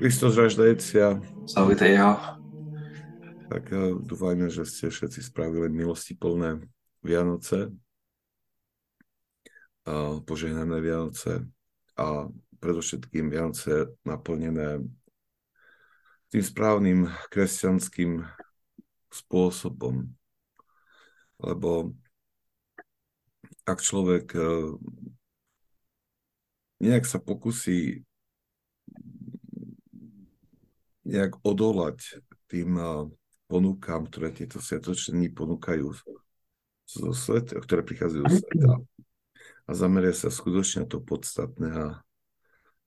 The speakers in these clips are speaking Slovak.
Kristus raždajcia. Salvite jeho. Tak uh, dúfajme, že ste všetci spravili milosti plné Vianoce, požehnané Vianoce a predovšetkým Vianoce naplnené tým správnym kresťanským spôsobom. Lebo ak človek uh, nejak sa pokusí nejak odolať tým ponúkam, ktoré tieto sviatočné dní ponúkajú zo sveta, ktoré prichádzajú zo sveta. A zameria sa skutočne to podstatné a,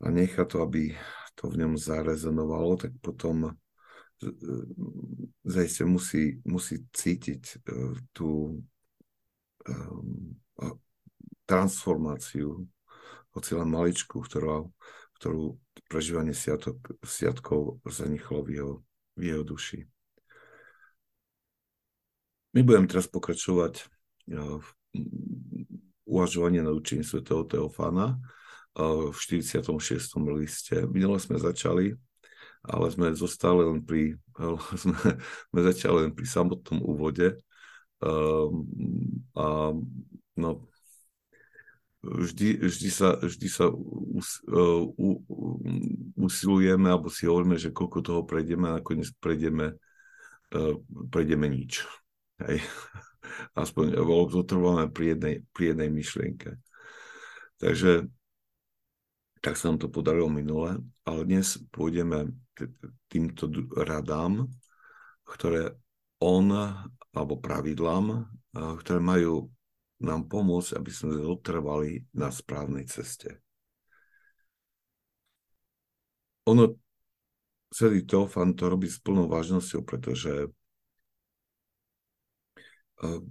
a nechá to, aby to v ňom zarezonovalo, tak potom e, zajste musí, musí cítiť e, tú um, transformáciu, hoci len maličku, ktorá, ktorú prežívanie sviatok, sviatkov zanechalo v jeho, v jeho duši. My budeme teraz pokračovať v uvažovanie na učení svätého Teofána v 46. liste. Minule sme začali, ale sme zostali len pri, sme, sme začali len pri samotnom úvode. A no, vždy, vždy sa, vždy sa us, uh, u, usilujeme alebo si hovoríme, že koľko toho prejdeme a nakoniec prejdeme, uh, prejdeme nič. Hej. Aspoň zotrváme pri jednej, pri jednej myšlienke. Takže tak sa nám to podarilo minule, ale dnes pôjdeme týmto radám, ktoré on, alebo pravidlám, ktoré majú nám pomôcť, aby sme zotrvali na správnej ceste. Ono, celý Teofan to robí s plnou vážnosťou, pretože uh,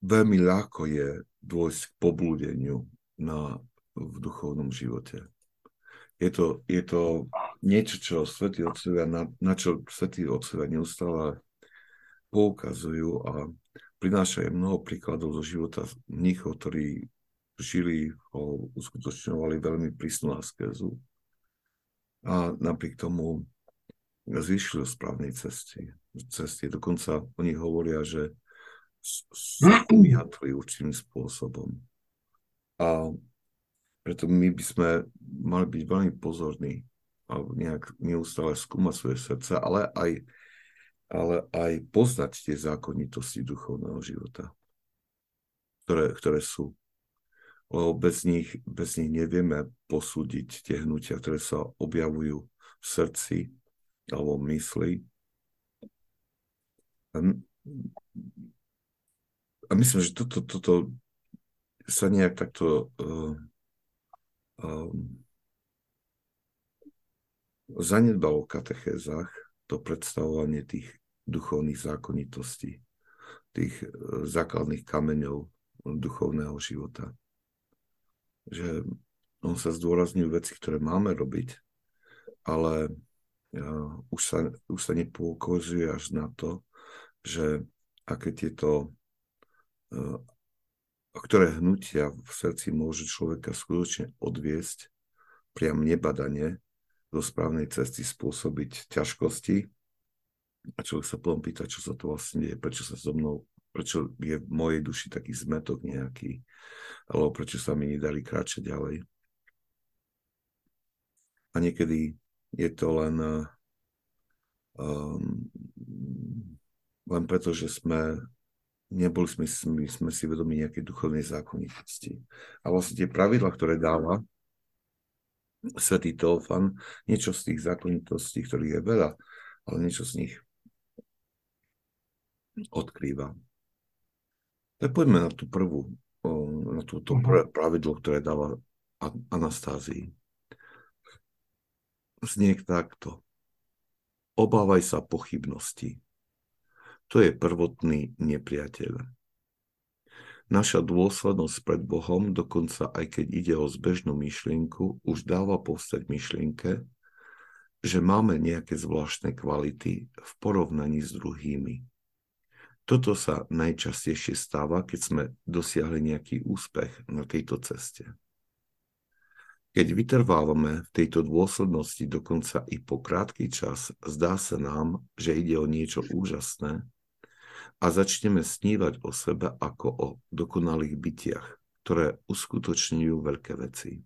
veľmi ľahko je dôjsť k poblúdeniu na, v duchovnom živote. Je to, je to niečo, čo svätí otcovia, na, na čo svätí otcovia neustále poukazujú a prináša aj mnoho príkladov zo života mníchov, ktorí žili, ho uskutočňovali veľmi prísnu askézu a napriek tomu zvýšili správnej cesty. cesty. Dokonca oni hovoria, že sa vyjadrili určitým spôsobom. A preto my by sme mali byť veľmi pozorní a nejak neustále skúmať svoje srdce, ale aj ale aj poznať tie zákonitosti duchovného života, ktoré, ktoré sú. Lebo bez nich, bez nich nevieme posúdiť tie hnutia, ktoré sa objavujú v srdci alebo v mysli. A, myslím, že toto, toto sa nejak takto uh, um, zanedbalo v katechézach, to predstavovanie tých duchovných zákonitostí, tých e, základných kameňov duchovného života. Že on sa zdôrazňujú veci, ktoré máme robiť, ale uh, už, sa, už sa nepoukazuje až na to, že aké tieto uh, ktoré hnutia v srdci môže človeka skutočne odviesť priam nebadane do správnej cesty spôsobiť ťažkosti a človek sa potom pýta, čo sa to vlastne deje, prečo sa so mnou, prečo je v mojej duši taký zmetok nejaký, alebo prečo sa mi nedali kráčať ďalej. A niekedy je to len um, len preto, že sme neboli sme, sme, sme si vedomi nejakej duchovnej zákonitosti. A vlastne tie pravidla, ktoré dáva svätý Teofan, niečo z tých zákonitostí, ktorých je veľa, ale niečo z nich odkrýva. Tak poďme na tú prvú, na túto mhm. pravidlo, ktoré dáva Anastázii. Znie takto. Obávaj sa pochybnosti. To je prvotný nepriateľ. Naša dôslednosť pred Bohom, dokonca aj keď ide o zbežnú myšlienku, už dáva povstať myšlienke, že máme nejaké zvláštne kvality v porovnaní s druhými. Toto sa Keď vytrvávame v tejto dôslednosti dokonca i po krátky čas, zdá sa nám, že ide o niečo úžasné a začneme snívať o sebe ako o dokonalých bytiach, ktoré uskutočňujú veľké veci.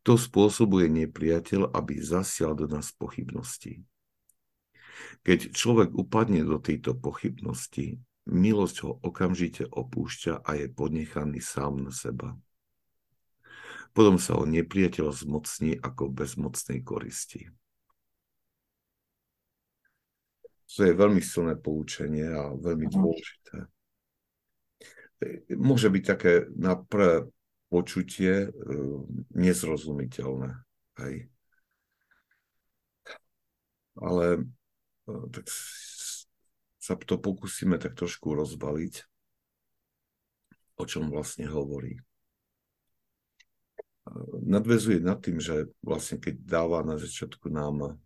To spôsobuje nepriateľ, aby zasial do nás pochybnosti. Keď človek upadne do tejto pochybnosti, milosť ho okamžite opúšťa a je ponechaný sám na seba. Potom sa ho nepriateľ zmocní ako bezmocnej koristi. To je veľmi silné poučenie a veľmi dôležité. Môže byť také na prvé počutie e, nezrozumiteľné. Hej. Ale tak sa to pokúsime tak trošku rozbaliť, o čom vlastne hovorí. E, nadvezuje nad tým, že vlastne keď dáva na začiatku nám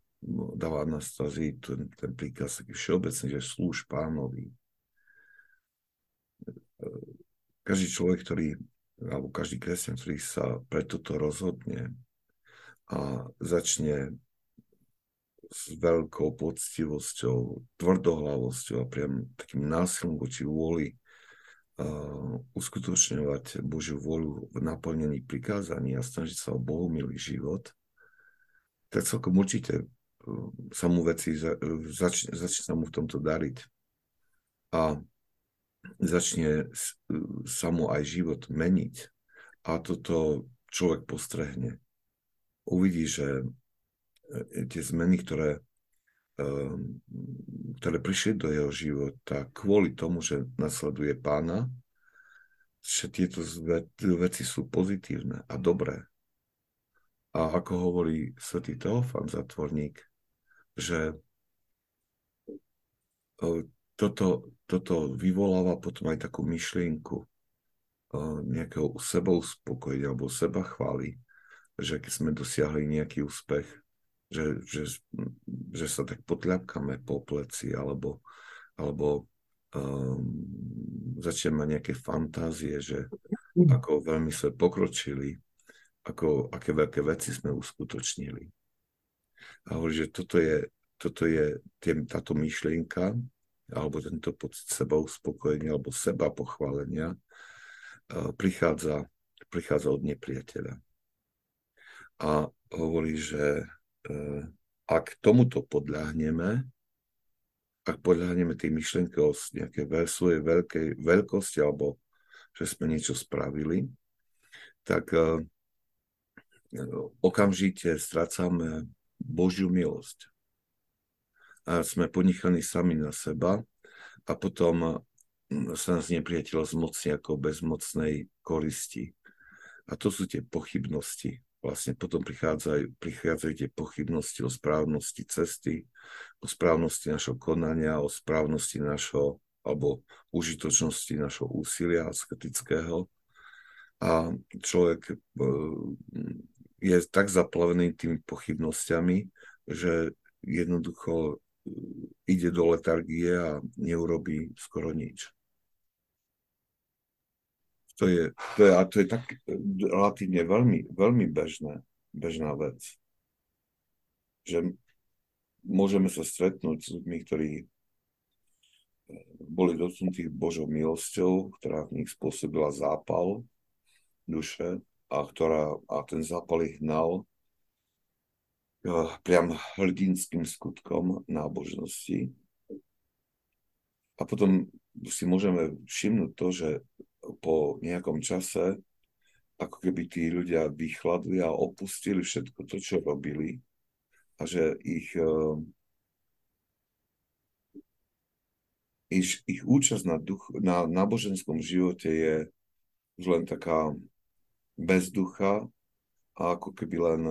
dáva Anastazii ten, ten príkaz taký všeobecný, že slúž pánovi. Každý človek, ktorý alebo každý kresťan, ktorý sa pre toto rozhodne a začne s veľkou poctivosťou, tvrdohlavosťou a priam takým násilom voči vôli uskutočňovať Božiu vôľu v naplnení prikázaní a snažiť sa o bohumilý život, tak celkom určite uh, sa mu veci za, začne, začne sa mu v tomto dariť. A začne sa mu aj život meniť a toto človek postrehne. Uvidí, že e, tie zmeny, ktoré, ehm, ktoré prišli do jeho života kvôli tomu, že nasleduje pána, že tieto veci sú pozitívne a dobré. A ako hovorí svätý Teofan, zatvorník, že e, toto, toto vyvoláva potom aj takú myšlienku nejakého sebou spokojenia alebo seba chváli, že keď sme dosiahli nejaký úspech, že, že, že sa tak potľapkame po pleci alebo, alebo um, začneme mať nejaké fantázie, že ako veľmi sme pokročili, ako, aké veľké veci sme uskutočnili. A hovorí, že toto je, toto je tým, táto myšlienka, alebo tento pocit seba uspokojenia alebo seba pochválenia prichádza, prichádza od nepriateľa. A hovorí, že e, ak tomuto podľahneme, ak podľahneme tej myšlenke o nejakej svojej veľkej veľkosti alebo že sme niečo spravili, tak e, okamžite strácame Božiu milosť a sme ponechaní sami na seba a potom mm, sa nás nepriateľ zmocní ako bezmocnej koristi. A to sú tie pochybnosti. Vlastne potom prichádzajú, prichádzajú tie pochybnosti o správnosti cesty, o správnosti našho konania, o správnosti našho alebo užitočnosti našho úsilia asketického. A človek e, je tak zaplavený tými pochybnosťami, že jednoducho ide do letargie a neurobí skoro nič. To je, to je, a to je tak relatívne veľmi, veľmi bežné, bežná vec. Že môžeme sa stretnúť s ľuďmi, ktorí eh, boli dotknutí Božou milosťou, ktorá v nich spôsobila zápal duše a, ktorá, a ten zápal ich hnal priam hrdinským skutkom nábožnosti. A potom si môžeme všimnúť to, že po nejakom čase ako keby tí ľudia vychladli a opustili všetko to, čo robili a že ich, eh, ich, ich účasť na, duch, na náboženskom živote je už len taká bez ducha a ako keby len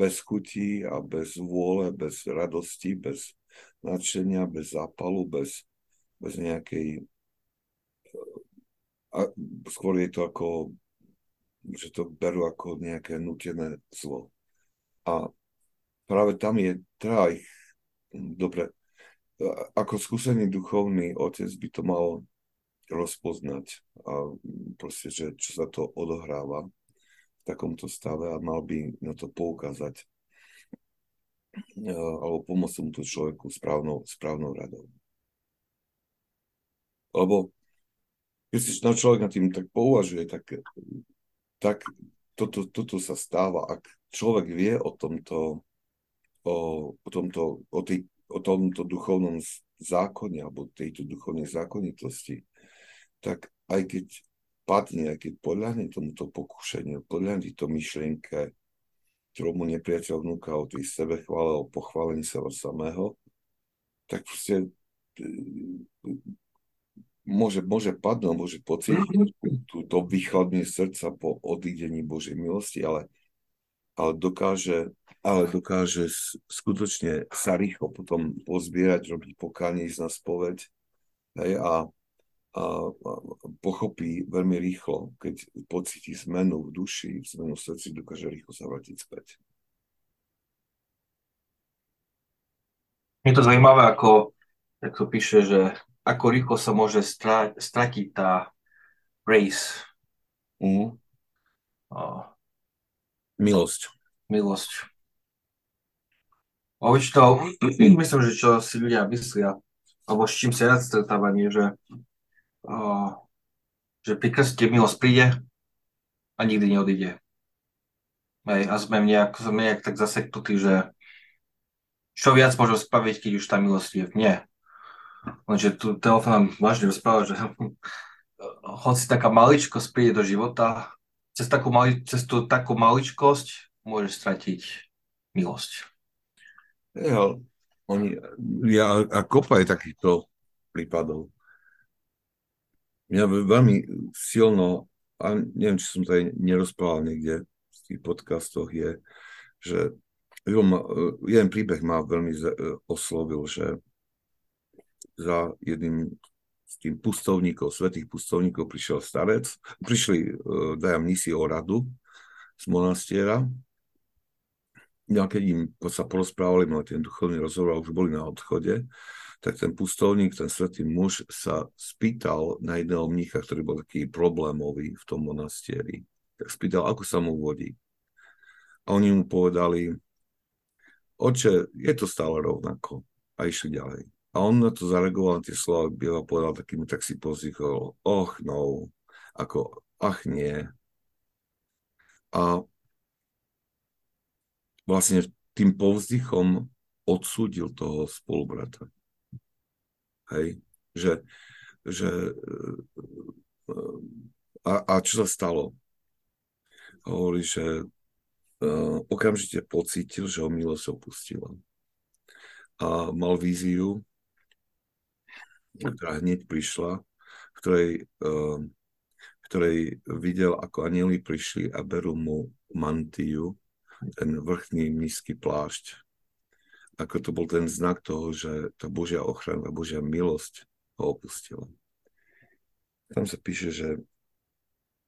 bez chutí a bez vôle, bez radosti, bez nadšenia, bez zápalu, bez, bez nejakej... A skôr je to ako, že to berú ako nejaké nutené zlo. A práve tam je, teda ich, dobre, ako skúsený duchovný otec by to mal rozpoznať a proste, že čo sa to odohráva v takomto stave a mal by na to poukázať alebo pomôcť tomuto človeku správnou, správnou radou. Lebo keď si na človek nad tým tak pouvažuje, tak, tak toto, toto sa stáva, ak človek vie o tomto, o, o tomto, o, tej, o tomto duchovnom zákone alebo tejto duchovnej zákonitosti, tak aj keď padne, aj keď podľahne tomuto pokúšeniu, podľahne to myšlienke, ktorú mu nepriateľ vnúka o tej sebechvále, o pochválení seba samého, tak proste môže, môže padnúť, môže pocítiť túto vychladne srdca po odídení Božej milosti, ale, ale, dokáže, ale dokáže skutočne sa rýchlo potom pozbierať, robiť pokánie, ísť na spoveď hej, a, a, a pochopí veľmi rýchlo, keď pocíti zmenu v duši, zmenu v srdci, dokáže rýchlo sa vrátiť späť. Je to zaujímavé, ako, ako to píše, že ako rýchlo sa môže stra- stratiť tá race. Mm. Uh, milosť. Milosť. A to, myslím, že čo si ľudia myslia, alebo s čím sa ja stretávam, je, že, uh, že pri krste milosť príde a nikdy neodíde. Hej, a sme nejak, sme nejak tak zaseknutí, že čo viac môžem spraviť, keď už tá milosť je. Nie. Lenže tu telefón nám vážne rozpráva, že hoci taká maličkosť príde do života, cez takú, mali, cez tú takú maličkosť môže stratiť milosť. Ja, oni, ja, a kopa je takýchto prípadov. Mňa veľmi silno, a neviem, či som aj nerozprával niekde v tých podcastoch, je, že jeden príbeh ma veľmi oslovil, že za jedným z tým pustovníkov, svetých pustovníkov prišiel starec, prišli uh, daja mnisi o radu z monastiera. No a keď im sa porozprávali, mali ten duchovný rozhovor a už boli na odchode, tak ten pustovník, ten svetý muž sa spýtal na jedného mnícha, ktorý bol taký problémový v tom monastieri. Tak spýtal, ako sa mu vodí. A oni mu povedali, oče, je to stále rovnako. A išli ďalej. A on na to zareagoval na tie slova, Biela povedal takým, tak si pozýchol, och no, ako ach nie. A vlastne tým povzdychom odsúdil toho spolubrata. Hej, že, že a, a čo sa stalo? Hovorí, že uh, okamžite pocítil, že ho milosť opustila. A mal víziu, ktorá hneď prišla, v ktorej, uh, ktorej videl, ako anieli prišli a berú mu mantiu, ten vrchný nízky plášť. Ako to bol ten znak toho, že tá Božia ochrana, Božia milosť ho opustila. Tam sa píše, že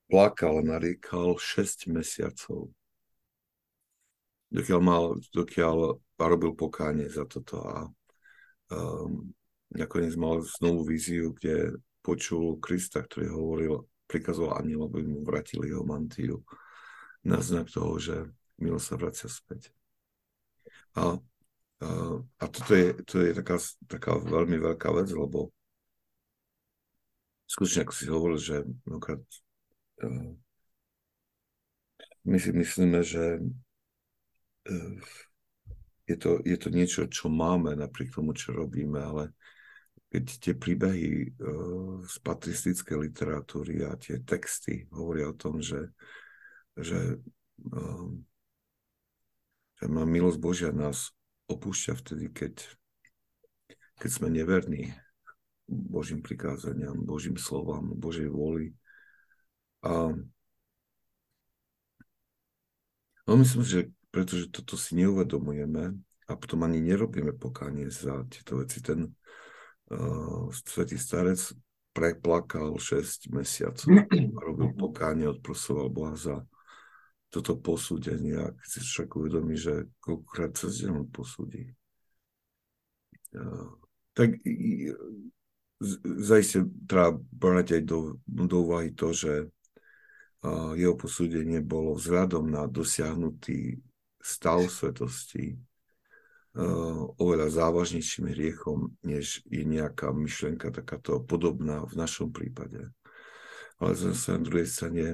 plakal nariekal 6 mesiacov. Dokiaľ, mal, dokiaľ robil pokánie za toto a um, nakoniec mal znovu víziu, kde počul Krista, ktorý hovoril, prikazoval aniel, aby mu vrátili jeho mantiu na znak toho, že milo sa vracia späť. A, a, a toto je, to je taká, taká veľmi veľká vec, lebo skutočne, ako si hovoril, že mnohokrát uh, my si myslíme, že uh, je to, je to niečo, čo máme napriek tomu, čo robíme, ale keď tie príbehy uh, z patristickej literatúry a tie texty hovoria o tom, že, že, uh, že milosť Božia nás opúšťa vtedy, keď, keď sme neverní Božím prikázaniam, Božím slovám, Božej vôli. A no myslím, že pretože toto si neuvedomujeme a potom ani nerobíme pokánie za tieto veci, ten, uh, svetý starec preplakal 6 mesiacov a robil pokánie, odprosoval Boha za toto posúdenie a keď si však uvedomí, že koľkokrát cez deň posúdi. Uh, tak zajiste treba brať aj do, do úvahy to, že uh, jeho posúdenie bolo vzhľadom na dosiahnutý stav svetosti oveľa závažnejším hriechom, než je nejaká myšlienka takáto podobná v našom prípade. Ale zase na druhej strane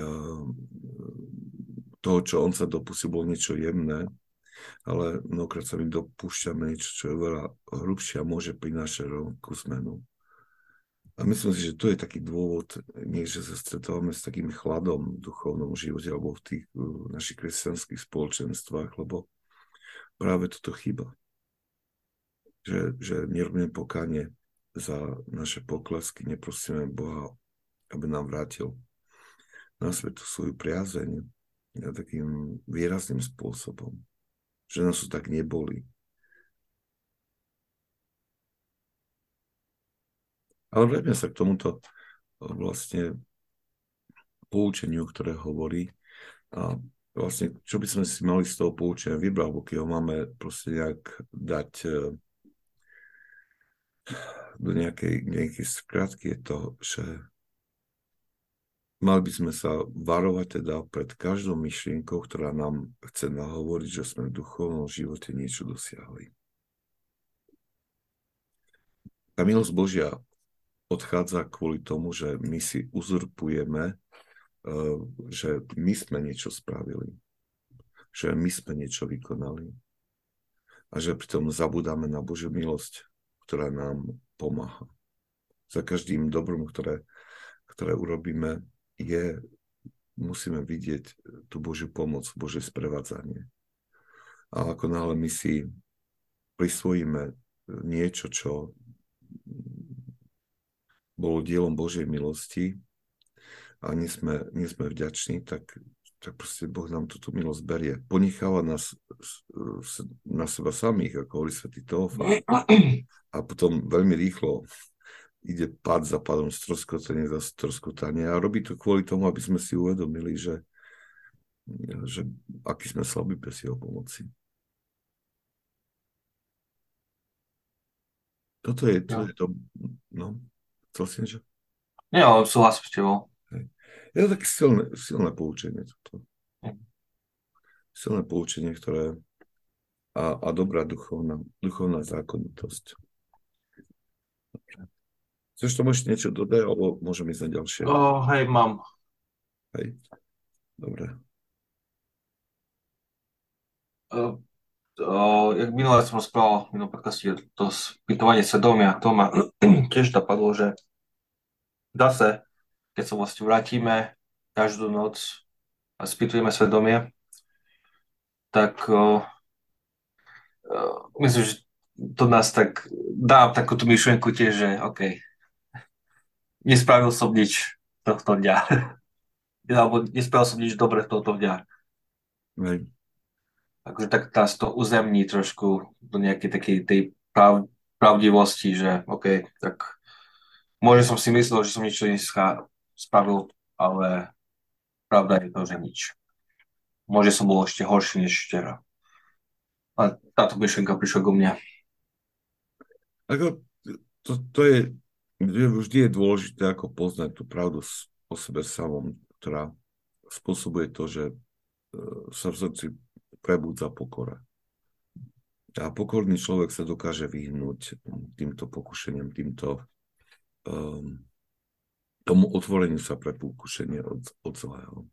uh, toho, čo on sa dopustil, bolo niečo jemné, ale mnohokrát sa my dopúšťame niečo, čo je veľa hrubšie a môže prinášať rovnakú zmenu. A myslím si, že to je taký dôvod, nie, že sa stretávame s takým chladom v duchovnom živote alebo v tých v našich kresťanských spoločenstvách, lebo práve toto chyba. Že, že nerobíme pokánie za naše poklesky, neprosíme Boha, aby nám vrátil na svetu svoju priazeň takým výrazným spôsobom že nás to tak neboli. Ale vráťme sa k tomuto vlastne poučeniu, ktoré hovorí. A vlastne, čo by sme si mali z toho poučenia vybrať, alebo keď ho máme proste nejak dať e, do nejakej, nejakej skratky, je to, že Mali by sme sa varovať teda pred každou myšlienkou, ktorá nám chce nahovoriť, že sme v duchovnom živote niečo dosiahli. Tá milosť Božia odchádza kvôli tomu, že my si uzurpujeme, eh, že my sme niečo spravili, že my sme niečo vykonali a že pritom zabudáme na Božiu milosť, ktorá nám pomáha. Za každým dobrom, ktoré, ktoré urobíme, je, musíme vidieť tú Božiu pomoc, Bože sprevádzanie. A ako náhle my si prisvojíme niečo, čo bolo dielom Božej milosti a nie sme, nie sme vďační, tak, tak proste Boh nám túto milosť berie. Ponecháva nás na seba samých, ako hovorí svätý Teofán. A potom veľmi rýchlo ide pad za padom, stroskotanie za stroskotanie a robí to kvôli tomu, aby sme si uvedomili, že, že aký sme slabí bez jeho pomoci. Toto je, to, no. je to, no, chcel si niečo? Nie, ale súhlasím s tebou. Je to také silné, silné poučenie toto. Silné poučenie, ktoré a, a dobrá duchovná, duchovná zákonitosť. Chceš tomu ešte niečo dodať, alebo môžem ísť na ďalšie? Oh, hej, mám. Hej, dobre. Uh, uh, jak minulé som rozprával v minulom podcaste, to spýtovanie svedomia, to ma tiež napadlo, že zase, keď sa vlastne vrátime každú noc a spýtujeme svedomie, tak uh, uh, myslím, že to nás tak dá takúto myšlienku tiež, že OK, nespravil som nič tohto dňa. Alebo nespravil som nič dobre tohto dňa. Right. Takže tak nás to uzemní trošku do nejakej takej tej prav, pravdivosti, že OK, tak môže som si myslel, že som niečo dneska spravil, ale pravda je to, že nič. Môže som bol ešte horší než včera. A táto myšlenka prišla go mne. Ako, to, to je vždy je dôležité ako poznať tú pravdu o sebe samom, ktorá spôsobuje to, že e, sa v srdci prebudza pokora. A pokorný človek sa dokáže vyhnúť týmto pokušeniam, týmto um, tomu otvoreniu sa pre pokušenie od, od zlého.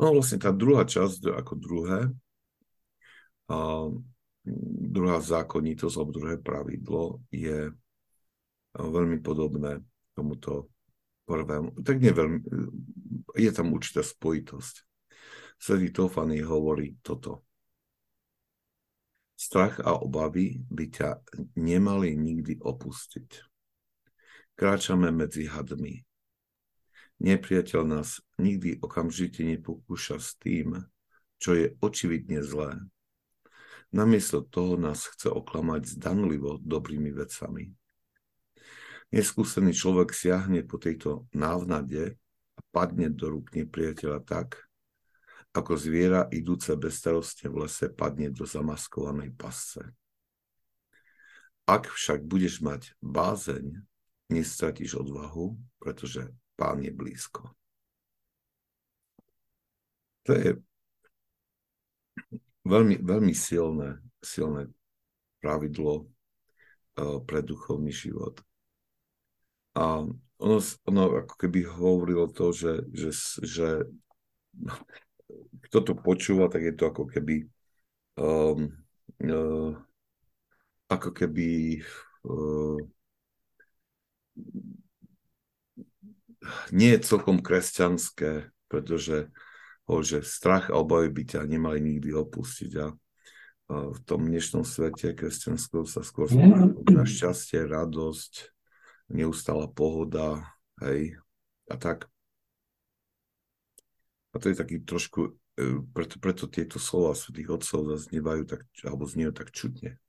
No vlastne tá druhá časť, ako druhé, a druhá zákonitosť alebo druhé pravidlo je veľmi podobné tomuto prvému. Tak nie veľmi, je tam určitá spojitosť. Svetý Tofany hovorí toto. Strach a obavy by ťa nemali nikdy opustiť. Kráčame medzi hadmi. Nepriateľ nás nikdy okamžite nepokúša s tým, čo je očividne zlé Namiesto toho nás chce oklamať zdanlivo dobrými vecami. Neskúsený človek siahne po tejto návnade a padne do rúk nepriateľa tak, ako zviera idúce bezstarostne v lese padne do zamaskovanej pasce. ak však budeš mať bázeň, nestratíš odvahu, pretože pán je blízko. To je veľmi, veľmi silné, silné pravidlo uh, pre duchovný život. A ono, ono ako keby hovorilo to, že, že, že kto to počúva, tak je to ako keby um, uh, ako keby uh, nie je celkom kresťanské, pretože ho, že strach a obavy by ťa nemali nikdy opustiť a v tom dnešnom svete kresťanského sa skôr na šťastie, radosť, neustála pohoda, hej, a tak. A to je taký trošku, e, preto, preto tieto slova svetých otcov zaznievajú tak, alebo zniejú tak čudne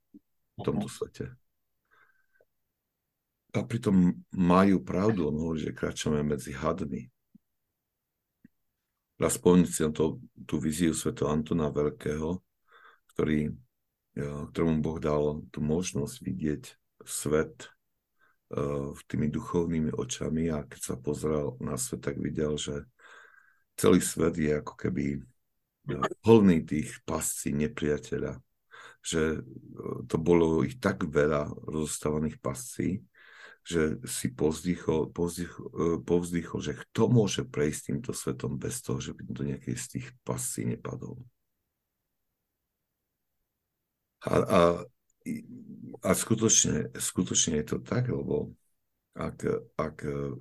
v tomto svete. A pritom majú pravdu, no, že kráčame medzi hadmi. Raz na to, tú viziu sveto Antona Veľkého, ktorý, e, ktorému Boh dal tú možnosť vidieť svet uh, tými duchovnými očami a keď sa pozrel na svet, tak videl, že celý svet je ako keby plný tých pascí nepriateľa. Že e, to bolo ich tak veľa rozostávaných pascí, že si povzdychol, povzdychol, e, povzdychol, že kto môže prejsť týmto svetom bez toho, že by do nejakej z tých pascí nepadol. A, a, a skutočne, skutočne je to tak, lebo ak, ak e,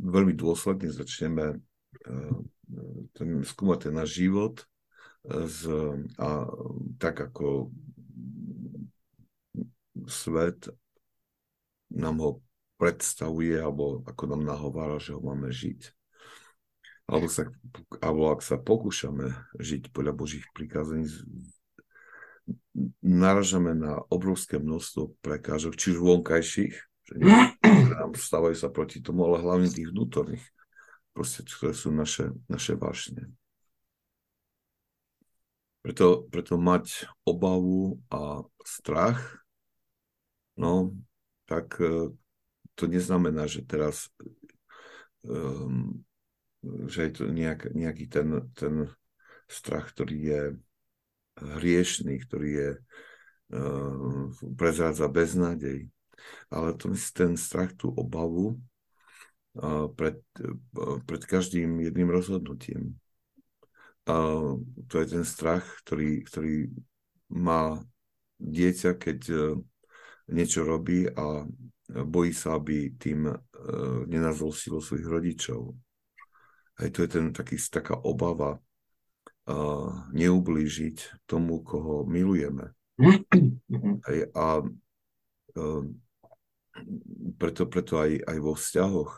veľmi dôsledne začneme ten, skúmať ten náš život z, a tak ako svet nám ho predstavuje alebo ako nám nahovára, že ho máme žiť. Alebo, sa, alebo ak sa pokúšame žiť podľa Božích prikázení, naražame na obrovské množstvo prekážok, či už vonkajších, že nám stávajú sa proti tomu, ale hlavne tých vnútorných proste, ktoré sú naše, naše vášne. Preto, preto mať obavu a strach, no, tak e, to neznamená, že teraz um, že je to nejak, nejaký ten, ten strach, ktorý je hriešný, ktorý je uh, prezrádza beznádej. Ale to myslí ten strach, tú obavu, pred, pred každým jedným rozhodnutím. A to je ten strach, ktorý, ktorý má dieťa, keď niečo robí a bojí sa, aby tým e, nenazol silu svojich rodičov. Aj to je ten taký, taká obava uh, neublížiť tomu, koho milujeme. Aj, a uh, preto, preto aj, aj vo vzťahoch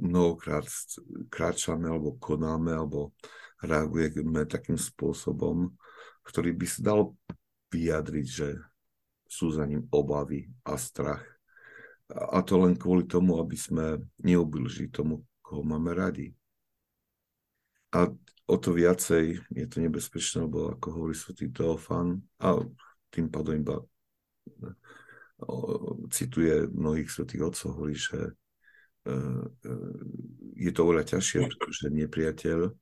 mnohokrát kráčame alebo konáme alebo reagujeme takým spôsobom, ktorý by sa dal vyjadriť, že sú za ním obavy a strach. A to len kvôli tomu, aby sme neublížili tomu, koho máme radi. A o to viacej je to nebezpečné, lebo ako hovorí svetý Teofan, a tým pádom iba cituje mnohých svetých otcov, hovorí, že E, e, je to oveľa ťažšie, pretože nepriateľ e,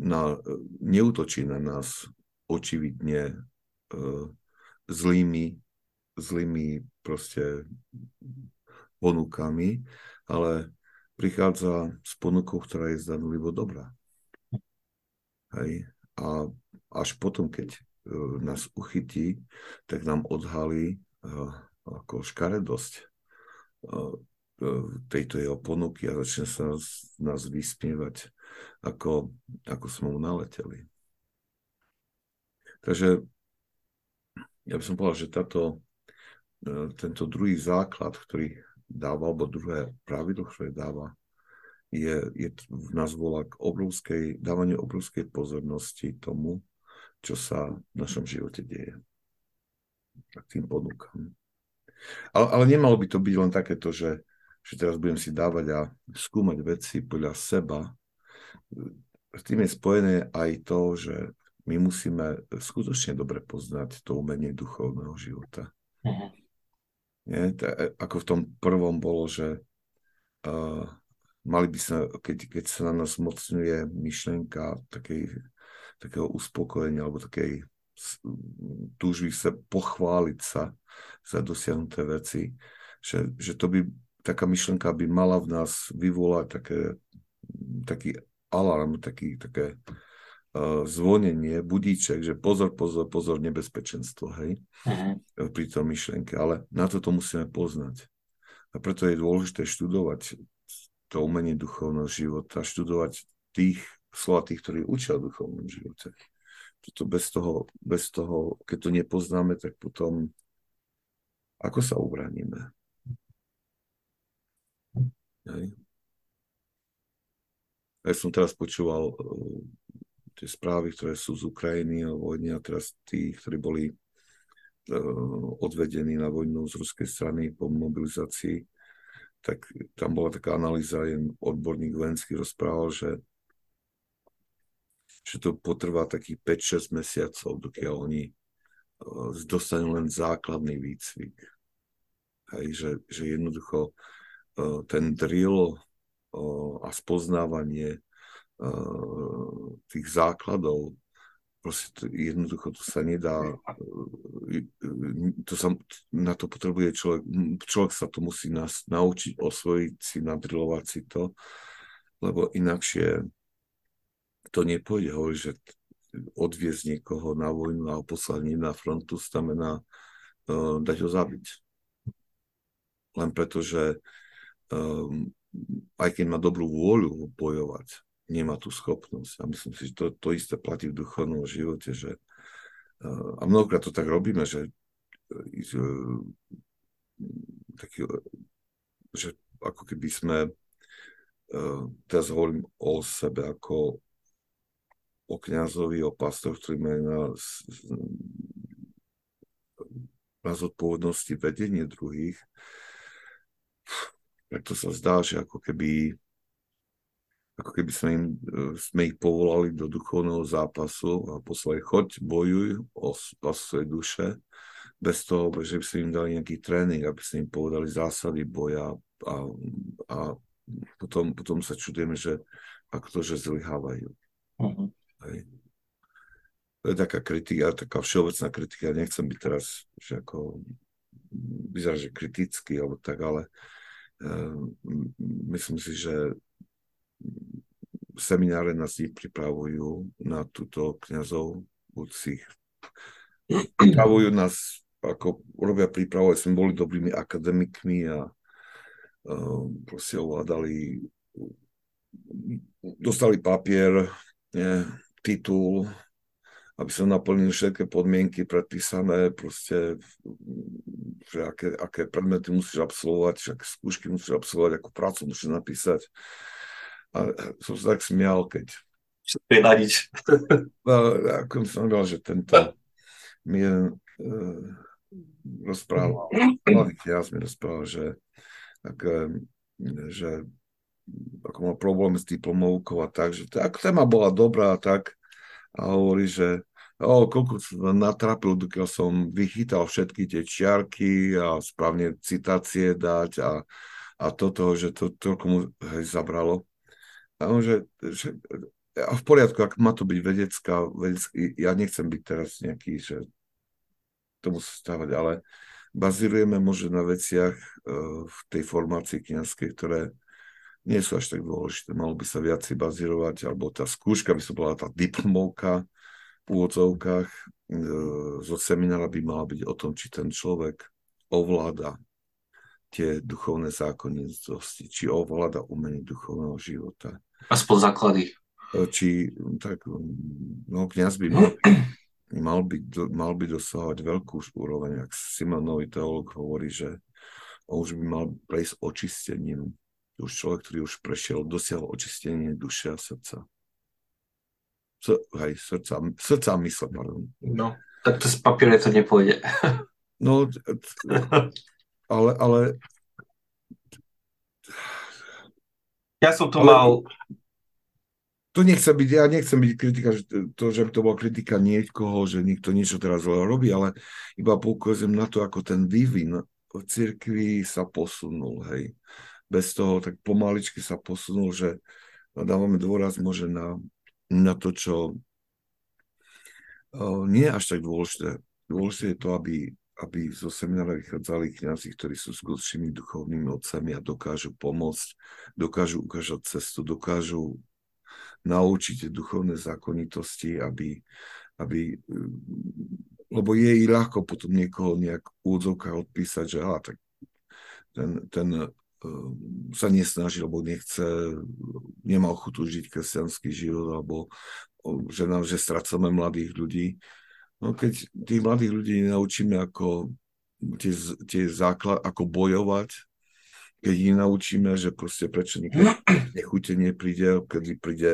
na, neutočí na nás očividne zlými, zlými proste ponukami, ale prichádza s ponukou, ktorá je zdanlivo dobrá. Hej. A až potom, keď nás uchytí, tak nám odhalí ako škaredosť tejto jeho ponuky a začne sa nás, nás vyspievať, ako, ako sme mu naleteli. Takže ja by som povedal, že táto, e, tento druhý základ, ktorý dáva, alebo druhé pravidlo, ktoré dáva, je, je v nás volá k obrovskej, dávaniu obrovskej pozornosti tomu, čo sa v našom živote deje. A tým ponúkam. Ale, ale nemalo by to byť len takéto, že, že teraz budem si dávať a skúmať veci podľa seba. S tým je spojené aj to, že My musíme skutočne dobre poznať to umenie duchovného života. Uh-huh. Nie? T- ako v tom prvom bolo, že uh, mali by sa, keď, keď sa na nás mocňuje myšlienka takej, takého uspokojenia alebo takej túžby sa pochváliť sa za dosiahnuté veci, že, že to by, taká myšlienka by mala v nás vyvolať také, taký alarm, taký, také zvonenie, budíček, že pozor, pozor, pozor, nebezpečenstvo, hej, uh-huh. pri tom myšlienke, ale na to to musíme poznať. A preto je dôležité študovať to umenie duchovného života, študovať tých slova tých, ktorí učia o duchovnom živote to bez toho, bez toho, keď to nepoznáme, tak potom ako sa ubraníme? Hej. Ja som teraz počúval uh, tie správy, ktoré sú z Ukrajiny o vojne a teraz tí, ktorí boli uh, odvedení na vojnu z ruskej strany po mobilizácii, tak tam bola taká analýza, jeden odborník vojenský rozprával, že že to potrvá takých 5-6 mesiacov, dokiaľ oni uh, dostanú len základný výcvik. Hej, že, že jednoducho uh, ten drill a spoznávanie tých základov proste to, jednoducho to sa nedá, to sa, na to potrebuje človek, človek sa to musí nás naučiť, osvojiť si, nadrilovať si to, lebo inakšie to nepôjde. Hovorí, že odviezť niekoho na vojnu a poslať na frontu znamená uh, dať ho zabiť. Len preto, že um, aj keď má dobrú vôľu bojovať, nemá tú schopnosť. A myslím si, že to, to isté platí v duchovnom živote, že uh, a mnohokrát to tak robíme, že uh, taký, že ako keby sme teraz hovorím o sebe ako o kniazovi, o pastoroch, ktorí majú na, na zodpovednosti vedenie druhých. Preto sa zdá, že ako keby ako keby sme, im, sme ich povolali do duchovného zápasu a poslali choď, bojuj o spas svojej duše, bez toho, že by sme im dali nejaký tréning, aby sme im povedali zásady boja a, a potom, potom sa čudujeme, že ako to, že zlyhávajú. Uh-huh. Hej. To je taká kritika, taká všeobecná kritika. Nechcem byť teraz, že ako vyzerá, že kritický, alebo tak, ale uh, myslím si, že semináre nás pripravujú na túto kniazov budúcich. Pripravujú nás, ako robia prípravu, sme boli dobrými akademikmi a uh, proste ovládali dostali papier, nie, titul, aby som naplnil všetky podmienky predpísané, proste, že aké, aké predmety musíš absolvovať, aké skúšky musíš absolvovať, akú prácu musíš napísať. A som sa tak smial, keď... Priradiť. No, ako som vedel, že tento mi uh, rozprával, mladý kniaz mi rozprával, že, tak, že ako mal problém s diplomovkou a tak, že tak téma bola dobrá a tak a hovorí, že o, koľko som natrapil, dokiaľ som vychytal všetky tie čiarky a správne citácie dať a, a toto, že to toľko mu hej, zabralo. A on, že, že a v poriadku, ak má to byť vedecká, vedecká, ja nechcem byť teraz nejaký, že to musí stávať, ale bazírujeme možno na veciach uh, v tej formácii kniazkej, ktoré nie sú až tak dôležité. Malo by sa viac bazírovať, alebo tá skúška by sa bola tá diplomovka v úvodzovkách e, zo seminára by mala byť o tom, či ten človek ovláda tie duchovné zákonitosti, či ovláda umenie duchovného života. Aspoň základy. E, či, tak, no, kniaz by mal, mal, by, mal by dosahovať veľkú úroveň. Ak Simonovi teológ hovorí, že on už by mal prejsť očistením už človek, ktorý už prešiel, dosiahol očistenie duše a srdca. S, hej, srdca, srdca a mysle, pardon. No, tak to z papiere to nepôjde. no, ale, ale ja som tu ale, mal to nechce byť, ja nechcem byť kritika, že to, že to bola kritika niekoho, že niekto niečo teraz robí, ale iba poukazujem na to, ako ten vývin v cirkvi sa posunul, hej. Bez toho tak pomaličky sa posunul, že dávame dôraz môže na, na to, čo nie je až tak dôležité. Dôležité je to, aby, aby zo seminára vychádzali kniazy, ktorí sú skutočnými duchovnými otcami a dokážu pomôcť, dokážu ukázať cestu, dokážu naučiť duchovné zákonitosti, aby, aby lebo je i ľahko potom niekoho nejak údzovka odpísať, že á, tak ten, ten uh, sa nesnaží, lebo nechce, nemá ochotu žiť kresťanský život, alebo že, nám, že strácame mladých ľudí. No keď tých mladých ľudí naučíme, ako tie, tie základ, ako bojovať keď ich naučíme, že proste prečo niekedy nechutenie príde, kedy príde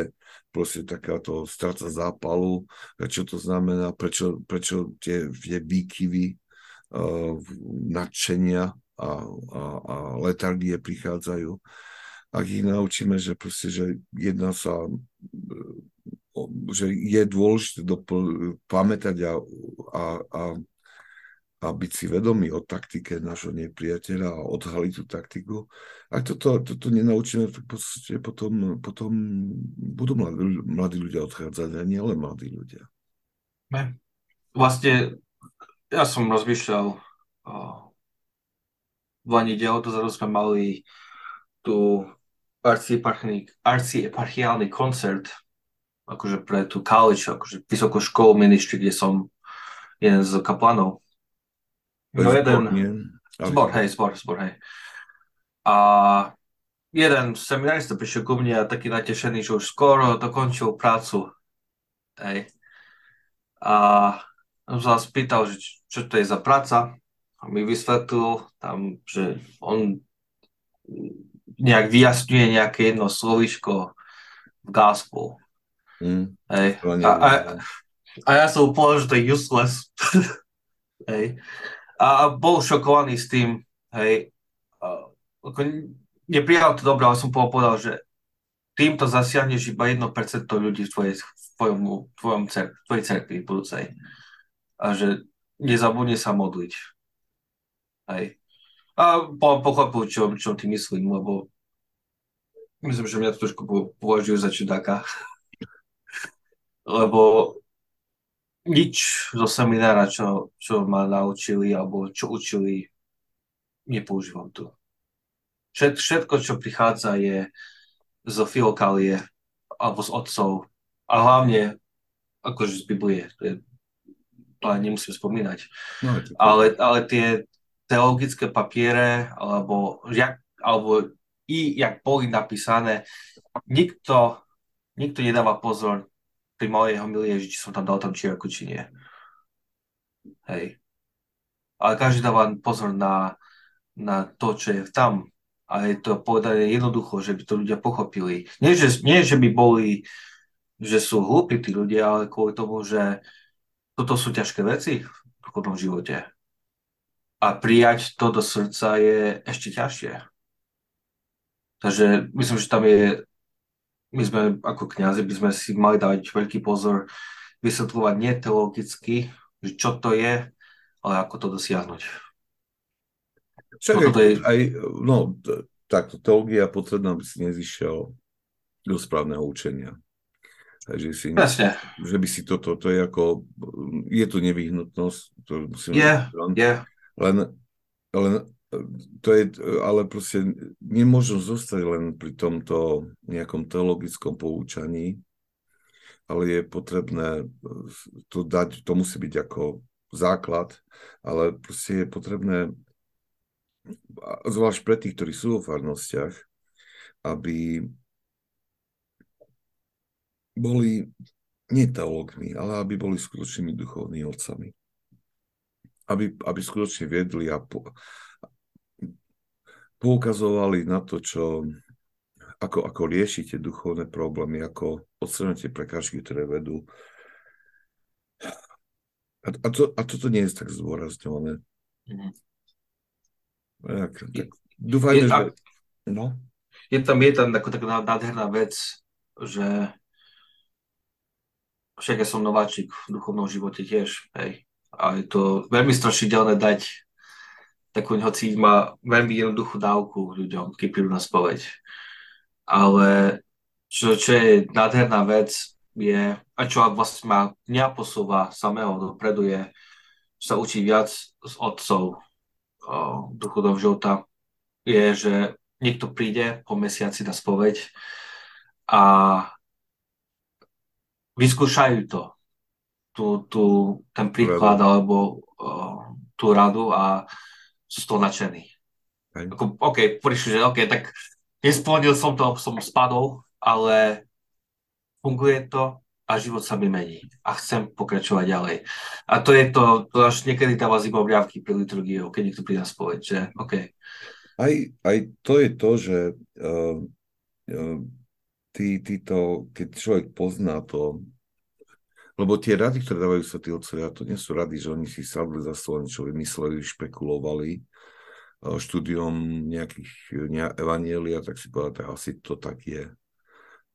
proste takáto strata zápalu, čo to znamená, prečo, prečo tie, tie výkyvy uh, nadšenia a, a, a letargie prichádzajú. Ak ich naučíme, že proste, že jedna sa že je dôležité dopl- pamätať a, a, a a byť si vedomý o taktike nášho nepriateľa a odhaliť tú taktiku. Ak toto, toto nenaučíme, tak podstate potom, potom budú mladí, mladí ľudia odchádzať a nielen mladí ľudia. Vlastne ja som rozmýšľal v Lani dielo dozadu sme mali tu arcieparchiálny koncert akože pre tú college, akože vysokú školu ministry, kde som jeden z kaplanov No jeden, zbor, hej, zbor, zbor, hej. A jeden seminarista prišiel ku mne a taký natešený, že už skoro dokončil prácu. Hej. A som sa spýtal, že čo to je za práca. A mi vysvetlil tam, že on nejak vyjasňuje nejaké jedno slovičko v gospel. Mm, hej. A, a, a ja som povedal, že to je useless. hej a bol šokovaný s tým, hej, ako neprijal to dobre, ale som povedal, že týmto zasiahneš iba 1% ľudí v tvojej, v tvojom, tvojom cer, tvojej cerkvi budúcej. A že nezabudne sa modliť. Hej. A po, pochopujú, čo, čo ty myslím, lebo myslím, že mňa to trošku považujú za čudáka. lebo nič zo seminára, čo, čo ma naučili alebo čo učili, nepoužívam tu. Všet, všetko, čo prichádza, je zo filokálie alebo z otcov a hlavne akože z Biblie. To, je, to aj nemusím spomínať. No, ale, ale tie teologické papiere alebo, jak, alebo i jak boli napísané, nikto, nikto nedáva pozor pri mojej homilie, že či som tam dal tam čiarku, či nie. Hej. Ale každý dáva pozor na, na to, čo je tam. A je to povedané jednoducho, že by to ľudia pochopili. Nie, že, nie, že by boli, že sú hlúpi tí ľudia, ale kvôli tomu, že toto sú ťažké veci v duchovnom živote. A prijať to do srdca je ešte ťažšie. Takže myslím, že tam je my sme ako kňazi by sme si mali dať veľký pozor, vysvetľovať nie teologicky, že čo to je, ale ako to dosiahnuť. Však no, je... aj, no, takto teológia potrebná, aby si nezišiel do správneho učenia. Takže si, Presne. že by si toto, to je ako, je to nevyhnutnosť, to musím yeah, yeah. len, len to je, ale proste nemôžem zostať len pri tomto nejakom teologickom poučaní, ale je potrebné to dať, to musí byť ako základ, ale proste je potrebné, zvlášť pre tých, ktorí sú vo farnostiach, aby boli nie teológmi, ale aby boli skutočnými duchovnými otcami. Aby, aby skutočne viedli a po, poukazovali na to, čo, ako, ako riešite duchovné problémy, ako odstraňujete prekážky, ktoré vedú. A, a, to, a toto nie je tak zdôrazňované. Mm. Tak, tak, dúfajme, že... No? Je tam, je tam ako taká nádherná vec, že však ja som nováčik v duchovnom živote tiež, hej. A je to veľmi strašidelné dať takú, hoci má veľmi jednoduchú dávku ľuďom, keď prídu na spoveď. Ale čo, čo je nádherná vec, je, a čo vlastne ma mňa posúva samého dopredu, je sa učí viac z otcov duchovného života, je, že niekto príde po mesiaci na spoveď a vyskúšajú to, tú, tú, ten príklad alebo uh, tú radu a toho nadšení. Ako, OK, prišli, že OK, tak nesplnil som to, som spadol, ale funguje to a život sa mi mení a chcem pokračovať ďalej. A to je to, to až niekedy dáva z iba obľavky pri liturgiou, keď niekto príde na spoveď, že OK. Aj, aj to je to, že uh, uh, ty, ty to, keď človek pozná to, lebo tie rady, ktoré dávajú sa tí otcovia, to nie sú rady, že oni si sadli za stôl, niečo vymysleli, špekulovali uh, štúdiom nejakých ne, evanielia, tak si povedal, asi to tak je.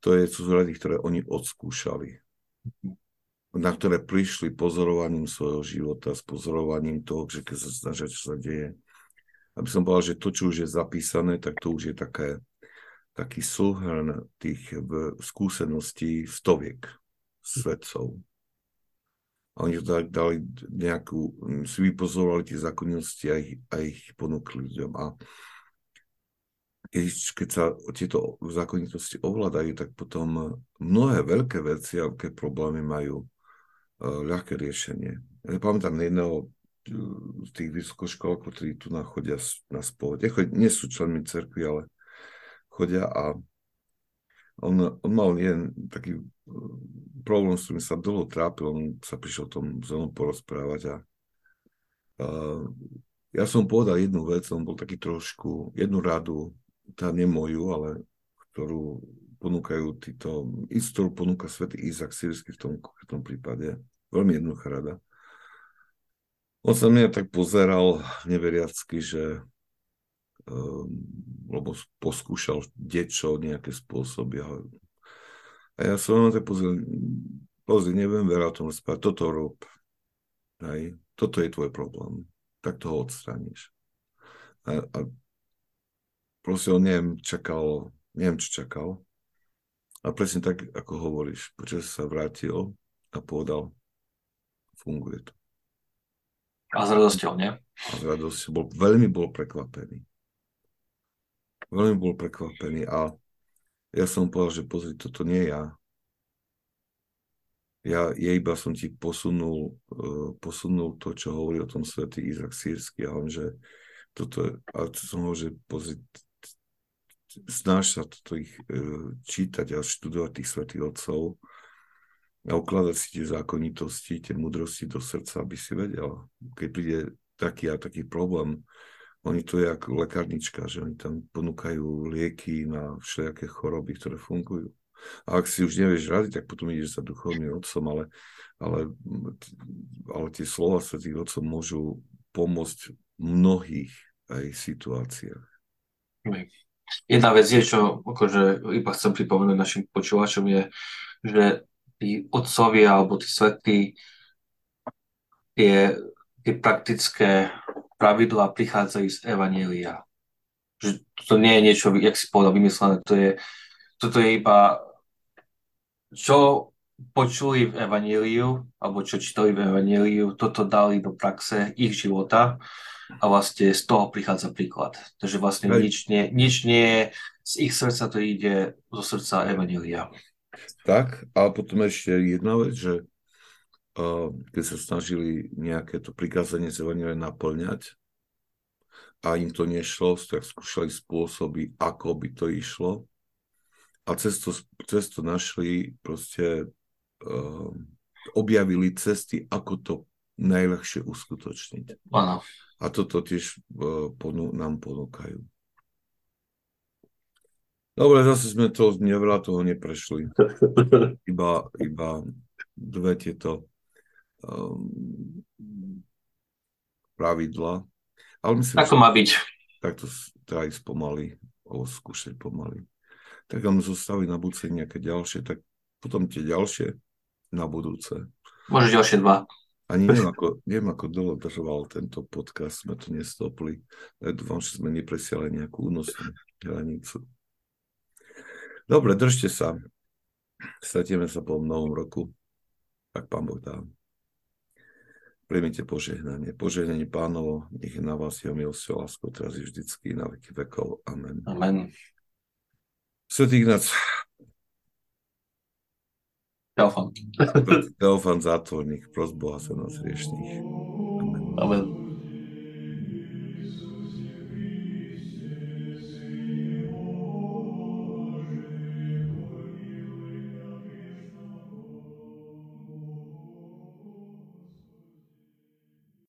To je, sú rady, ktoré oni odskúšali na ktoré prišli pozorovaním svojho života, s pozorovaním toho, že keď sa snažia, čo sa deje. Aby som povedal, že to, čo už je zapísané, tak to už je také, taký súhrn tých skúseností stoviek svedcov. Oni to tak dali nejakú, si vypozorovali tie zákonnosti a ich, a ich ponúkli ľuďom. A keď, keď sa tieto zákonitosti ovládajú, tak potom mnohé veľké veci a veľké problémy majú uh, ľahké riešenie. Ja pamätám jedného e, z tých vysokoškolkov, ktorí tu nachodia na spoveď. Nie sú členmi cerkvy, ale chodia a on, on mal jeden taký e, problém, s ktorým sa dlho trápil, on sa prišiel o tom so mnou porozprávať a uh, ja som povedal jednu vec, on bol taký trošku, jednu radu, tá nie moju, ale ktorú ponúkajú títo, ktorú ponúka svätý Izak sírsky v tom konkrétnom prípade. Veľmi jednoduchá rada. On sa mňa tak pozeral neveriacky, že lebo poskúšal dečo nejaké spôsoby. A, a ja som na tak pozeral, pozri, neviem veľa o tom spať, toto rob. Hej, toto je tvoj problém. Tak toho odstrániš. A, a proste on neviem, čakal, neviem, čo čakal. A presne tak, ako hovoríš, počas sa vrátil a povedal, funguje to. A s radosťou, nie? A s radosťou. Bol, veľmi bol prekvapený. Veľmi bol prekvapený a ja som povedal, že pozri, toto nie ja. Ja, ja iba som ti posunul, uh, posunul to, čo hovorí o tom svätý Izak Sírsky a on, že toto, a som hovoril, že pozri, snaž sa toto ich e, čítať a študovať tých svetých otcov a ukladať si tie zákonitosti, tie mudrosti do srdca, aby si vedel, keď príde taký a taký problém, oni to je ako lekárnička, že oni tam ponúkajú lieky na všelijaké choroby, ktoré fungujú. A ak si už nevieš rady, tak potom ideš za duchovným otcom, ale, ale, ale tie slova svetých otcov môžu pomôcť v mnohých aj situáciách. Jedna vec je, čo akože iba chcem pripomenúť našim počúvačom, je, že tí otcovia alebo tí svetí tie, tie praktické pravidlá prichádzajú z Evanielia. Že to nie je niečo, jak si povedal, vymyslené. To je, toto je iba čo počuli v Evaníliu, alebo čo čítali v Evaníliu, toto dali do praxe ich života a vlastne z toho prichádza príklad. Takže vlastne Hej. nič nie, nič nie z ich srdca, to ide zo srdca Evanília. Tak, a potom ešte jedna vec, že keď sa snažili nejaké to prikázanie z Evanília naplňať a im to nešlo, tak skúšali spôsoby, ako by to išlo a cez to, cez to našli proste uh, objavili cesty, ako to najľahšie uskutočniť. Áno. A toto tiež uh, ponú, nám ponúkajú. Dobre, zase sme to neveľa toho neprešli. Iba, iba dve tieto um, pravidla. Ale myslím, Ako má byť? Tak to treba ísť pomaly, alebo skúšať pomaly. Tak nám zostali na budúce nejaké ďalšie, tak potom tie ďalšie na budúce. Možno ďalšie dva. Ani neviem, ako, neviem, ako dlho držoval tento podcast, sme to nestopli. Ja dúfam, že sme nepresiali nejakú únosnú hranicu. Dobre, držte sa. Stratieme sa po novom roku, ak pán Boh dá. Príjmite požehnanie. Požehnanie pánovo, nech je na vás jeho milosť a lásku, teraz je vždycky na veky vekov. Amen. Amen. Svetý Ignác. Teofan. Teofan zátvorník, pros Boha za nás riešných. Amen. Amen.